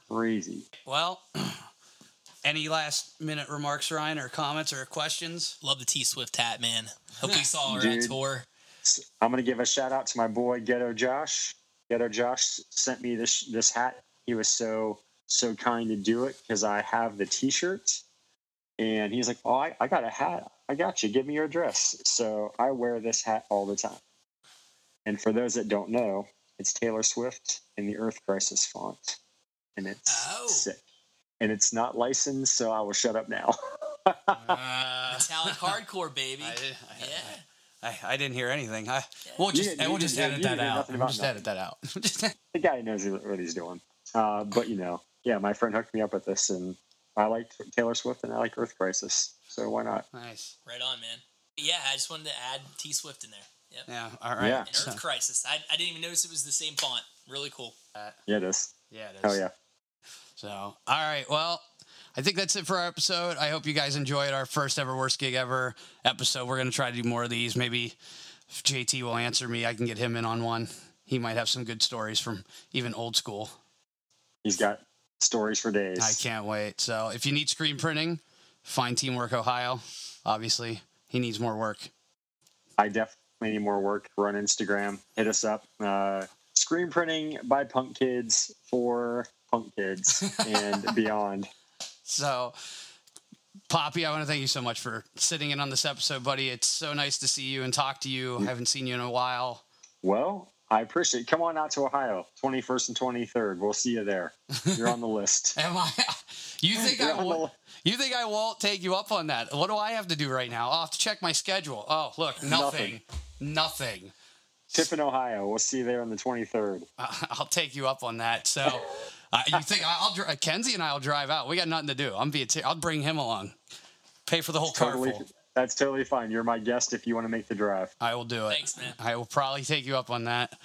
crazy Well, any last minute remarks, Ryan, or comments or questions? Love the T Swift hat, man. Hope we saw her at Dude. tour. S- i'm going to give a shout out to my boy ghetto josh ghetto josh sent me this this hat. He was so so kind to do it because i have the t-shirt. And he's like oh I, I got a hat. I got you. Give me your address so i wear this hat all the time. And for those that don't know it's taylor swift in the earth crisis font. And it's Oh. sick. And it's not licensed so i will shut up now. Uh, Metallic hardcore, baby. I, I, yeah. I, I didn't hear anything. I, we'll just didn't- we'll you just edit that out. We'll just nothing. edit that out. the guy knows what he's doing. Uh, but you know, yeah, my friend hooked me up with this, and I like Taylor Swift and I like Earth Crisis, so why not? nice. Right on, man. Yeah, I just wanted to add T Swift in there. Yep. Yeah. All right. Yeah. And Earth Crisis. I, I didn't even notice it was the same font. Really cool. Yeah, it is. yeah. It is. Oh yeah. So, all right. Well, I think that's it for our episode. I hope you guys enjoyed our first ever worst gig ever episode. We're gonna try to do more of these. Maybe if JT will answer me, I can get him in on one. He might have some good stories from even old school. He's got stories for days. I can't wait. So, if you need screen printing, find Teamwork Ohio. Obviously, he needs more work. I definitely need more work. Run Instagram. Hit us up. Uh, screen printing by punk kids for punk kids and beyond. So, Poppy, I want to thank you so much for sitting in on this episode, buddy. It's so nice to see you and talk to you. I haven't seen you in a while. Well, I appreciate. it. Come on out to Ohio, twenty first and twenty third. We'll see you there. You're on the list. Am I? You think I won't? You think I won't take you up on that? What do I have to do right now? I'll have to check my schedule. Oh, look, nothing, nothing. Tiffin, Ohio. We'll see you there on the twenty third. I'll take you up on that. So, uh, you think I- I'll? dri- Kenzie and I will drive out. We got nothing to do. I'm via. T- I'll bring him along. Pay for the whole car Totally, full. that's totally fine. You're my guest if you want to make the drive. I will do it. Thanks, man. I will probably take you up on that.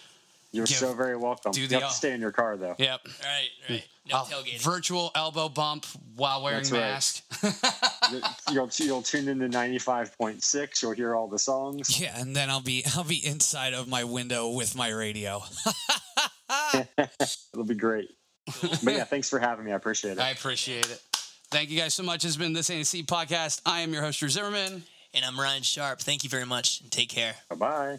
You're Give- so very welcome. do You the have to stay in your car though. Yep. All right, all right. No I'll- tailgating. virtual elbow bump while wearing That's right. mask. You'll you'll tune into ninety five point six. You'll hear all the songs. Yeah, and then I'll be I'll be inside of my window with my radio. It'll be great. But yeah, thanks for having me. I appreciate it. I appreciate it. Thank you guys so much. It's been this Ain't a Seed podcast. I am your host, Drew Zimmerman. and I'm Ryan Sharp. Thank you very much and take care. Bye bye.